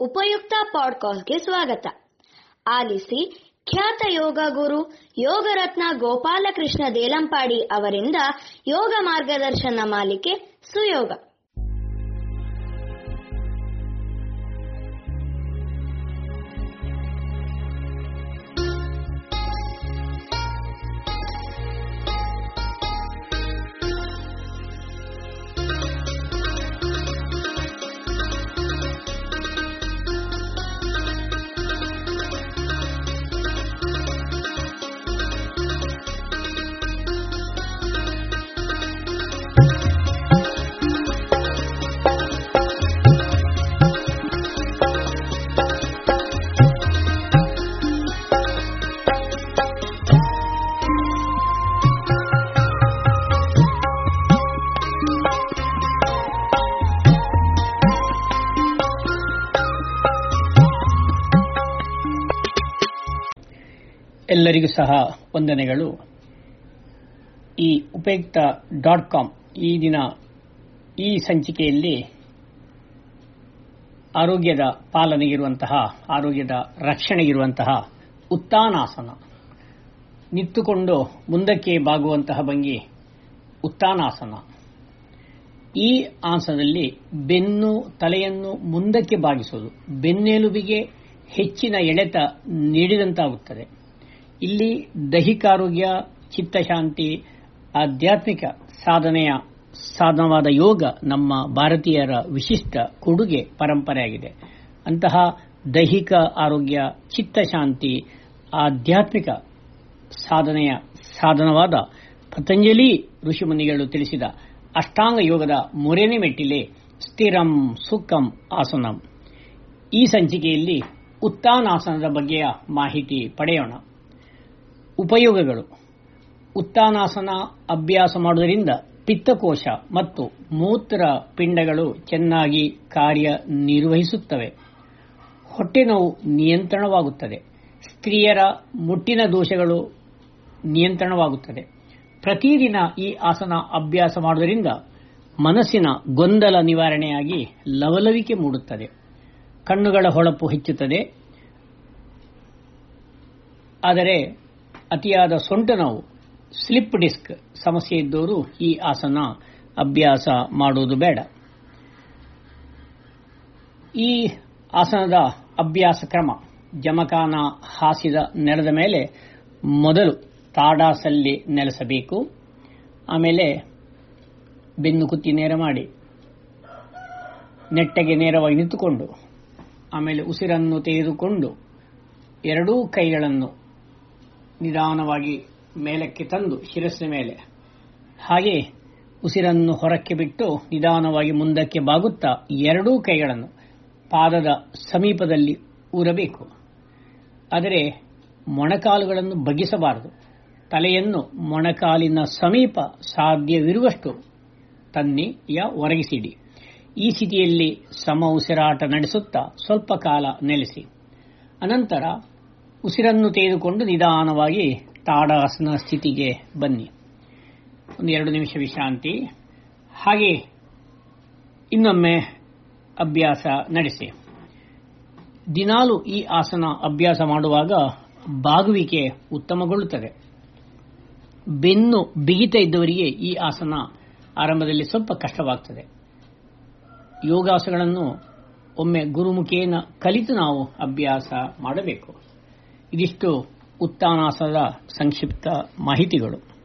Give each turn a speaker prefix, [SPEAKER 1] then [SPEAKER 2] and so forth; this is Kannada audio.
[SPEAKER 1] ಉಪಯುಕ್ತ ಪಾಡ್ಕಾಸ್ಟ್ಗೆ ಸ್ವಾಗತ. ಆಲಿಸಿ ಖ್ಯಾತ ಯೋಗ ಗುರು ಯೋಗರತ್ನ ಗೋಪಾಲಕೃಷ್ಣ ದೇಲಂಪಾಡಿ ಅವರಿಂದ ಯೋಗ ಮಾರ್ಗದರ್ಶನ ಮಾಲಿಕೆ ಸುಯೋಗ.
[SPEAKER 2] ಎಲ್ಲರಿಗೂ ಸಹ ವಂದನೆಗಳು. ಈ ಉಪಯುಕ್ತ ಡಾಟ್ ಕಾಮ್ ಈ ದಿನ ಈ ಸಂಚಿಕೆಯಲ್ಲಿ ಆರೋಗ್ಯದ ಪಾಲನೆಗಿರುವಂತಹ, ಆರೋಗ್ಯದ ರಕ್ಷಣೆಗಿರುವಂತಹ ಉತ್ತಾನಾಸನ, ನಿಂತುಕೊಂಡು ಮುಂದಕ್ಕೆ ಬಾಗುವಂತಹ ಭಂಗಿ ಉತ್ತಾನಾಸನ. ಈ ಆಸನದಲ್ಲಿ ಬೆನ್ನು ತಲೆಯನ್ನು ಮುಂದಕ್ಕೆ ಬಾಗಿಸುವುದು ಬೆನ್ನೆಲುಬಿಗೆ ಹೆಚ್ಚಿನ ಎಳೆತ ನೀಡಿದಂತಾಗುತ್ತದೆ. ಇಲ್ಲಿ ದೈಹಿಕ ಆರೋಗ್ಯ, ಚಿತ್ತಶಾಂತಿ, ಆಧ್ಯಾತ್ಮಿಕ ಸಾಧನೆಯ ಸಾಧನವಾದ ಯೋಗ ನಮ್ಮ ಭಾರತೀಯರ ವಿಶಿಷ್ಟ ಕೊಡುಗೆ ಪರಂಪರೆಯಾಗಿದೆ. ಅಂತಹ ದೈಹಿಕ ಆರೋಗ್ಯ, ಚಿತ್ತಶಾಂತಿ, ಆಧ್ಯಾತ್ಮಿಕ ಸಾಧನೆಯ ಸಾಧನವಾದ ಪತಂಜಲಿ ಋಷಿಮುನಿಗಳು ತಿಳಿಸಿದ ಅಷ್ಟಾಂಗ ಯೋಗದ ಮೂರನೇ ಮೆಟ್ಟಿಲೆ ಸ್ಥಿರಂ ಸುಖಂ ಆಸನಂ. ಈ ಸಂಚಿಕೆಯಲ್ಲಿ ಉತ್ತಾನಾಸನದ ಬಗ್ಗೆಯ ಮಾಹಿತಿ ಪಡೆಯೋಣ. ಉಪಯೋಗಗಳು. ಉತ್ತಾನಾಸನ, ಅಭ್ಯಾಸ ಮಾಡುವುದರಿಂದ ಪಿತ್ತಕೋಶ ಮತ್ತು ಮೂತ್ರ ಪಿಂಡಗಳು ಚೆನ್ನಾಗಿ ಕಾರ್ಯನಿರ್ವಹಿಸುತ್ತವೆ. ಹೊಟ್ಟೆ ನೋವು ನಿಯಂತ್ರಣವಾಗುತ್ತದೆ. ಸ್ತ್ರೀಯರ ಮುಟ್ಟಿನ ದೋಷಗಳು ನಿಯಂತ್ರಣವಾಗುತ್ತದೆ. ಪ್ರತಿದಿನ ಈ ಆಸನ, ಅಭ್ಯಾಸ ಮಾಡುವುದರಿಂದ ಮನಸ್ಸಿನ ಗೊಂದಲ ನಿವಾರಣೆಯಾಗಿ ಲವಲವಿಕೆ ಮೂಡುತ್ತದೆ. ಕಣ್ಣುಗಳ ಹೊಳಪು ಹೆಚ್ಚುತ್ತದೆ. ಆದರೆ ಅತಿಯಾದ ಸೊಂಟ ನೋವು. ಸ್ಲಿಪ್ ಡಿಸ್ಕ್ ಸಮಸ್ಯೆ ಇದ್ದವರು ಈ ಆಸನ ಅಭ್ಯಾಸ ಮಾಡುವುದು ಬೇಡ. ಈ ಆಸನದ ಅಭ್ಯಾಸ ಕ್ರಮ, ಜಮಖಾನ ಹಾಸಿದ ನೆಲದ ಮೇಲೆ ಮೊದಲು ತಾಡಾಸಲ್ಲಿ ನೆಲೆಸಬೇಕು. ಆಮೇಲೆ ಬೆನ್ನು ಕುತ್ತಿ ನೇರ ಮಾಡಿ. ನೆಟ್ಟಗೆ ನೇರವಾಗಿ ನಿಂತುಕೊಂಡು, ಆಮೇಲೆ ಉಸಿರನ್ನು ತೆಗೆದುಕೊಂಡು, ಎರಡೂ ಕೈಗಳನ್ನು ನಿಧಾನವಾಗಿ ಮೇಲಕ್ಕೆ ತಂದು ಶಿರಸ್ಸಿನ ಮೇಲೆ. ಹಾಗೆ ಉಸಿರನ್ನು ಹೊರಕ್ಕೆ ಬಿಟ್ಟು ನಿಧಾನವಾಗಿ ಮುಂದಕ್ಕೆ ಬಾಗುತ್ತಾ ಎರಡೂ ಕೈಗಳನ್ನು ಪಾದದ ಸಮೀಪದಲ್ಲಿ ಊರಬೇಕು. ಆದರೆ ಮೊಣಕಾಲುಗಳನ್ನು ಬಗ್ಗಿಸಬಾರದು. ತಲೆಯನ್ನು ಮೊಣಕಾಲಿನ ಸಮೀಪ ಸಾಧ್ಯವಿರುವಷ್ಟು ತನ್ನಿ ಯ ಒರಗಿಸಿಡಿ. ಈ ಸ್ಥಿತಿಯಲ್ಲಿ ಸಮ ಉಸಿರಾಟ ನಡೆಸುತ್ತಾ ಸ್ವಲ್ಪ ಕಾಲ ನೆಲೆಸಿ. ಅನಂತರ ಉಸಿರನ್ನು ತೆಗೆದುಕೊಂಡು ನಿಧಾನವಾಗಿ ತಾಡಾಸನ ಸ್ಥಿತಿಗೆ ಬನ್ನಿ. ಒಂದು ಎರಡು ನಿಮಿಷ ವಿಶ್ರಾಂತಿ. ಹಾಗೆ ಇನ್ನೊಮ್ಮೆ ಅಭ್ಯಾಸ ನಡೆಸಿ. ದಿನಾಲು ಈ ಆಸನ ಅಭ್ಯಾಸ ಮಾಡುವಾಗ ಬಾಗುವಿಕೆ ಉತ್ತಮಗೊಳ್ಳುತ್ತದೆ. ಬೆನ್ನು ಬಿಗಿತ ಇದ್ದವರಿಗೆ ಈ ಆಸನ ಆರಂಭದಲ್ಲಿ ಸ್ವಲ್ಪ ಕಷ್ಟವಾಗ್ತದೆ. ಯೋಗಾಸನಗಳನ್ನು ಒಮ್ಮೆ ಗುರುಮುಖೇನ ಕಲಿತು ನಾವು ಅಭ್ಯಾಸ ಮಾಡಬೇಕು. ಇದಿಷ್ಟು ಉತ್ತಾನಾಸದ ಸಂಕ್ಷಿಪ್ತ ಮಾಹಿತಿಗಳು.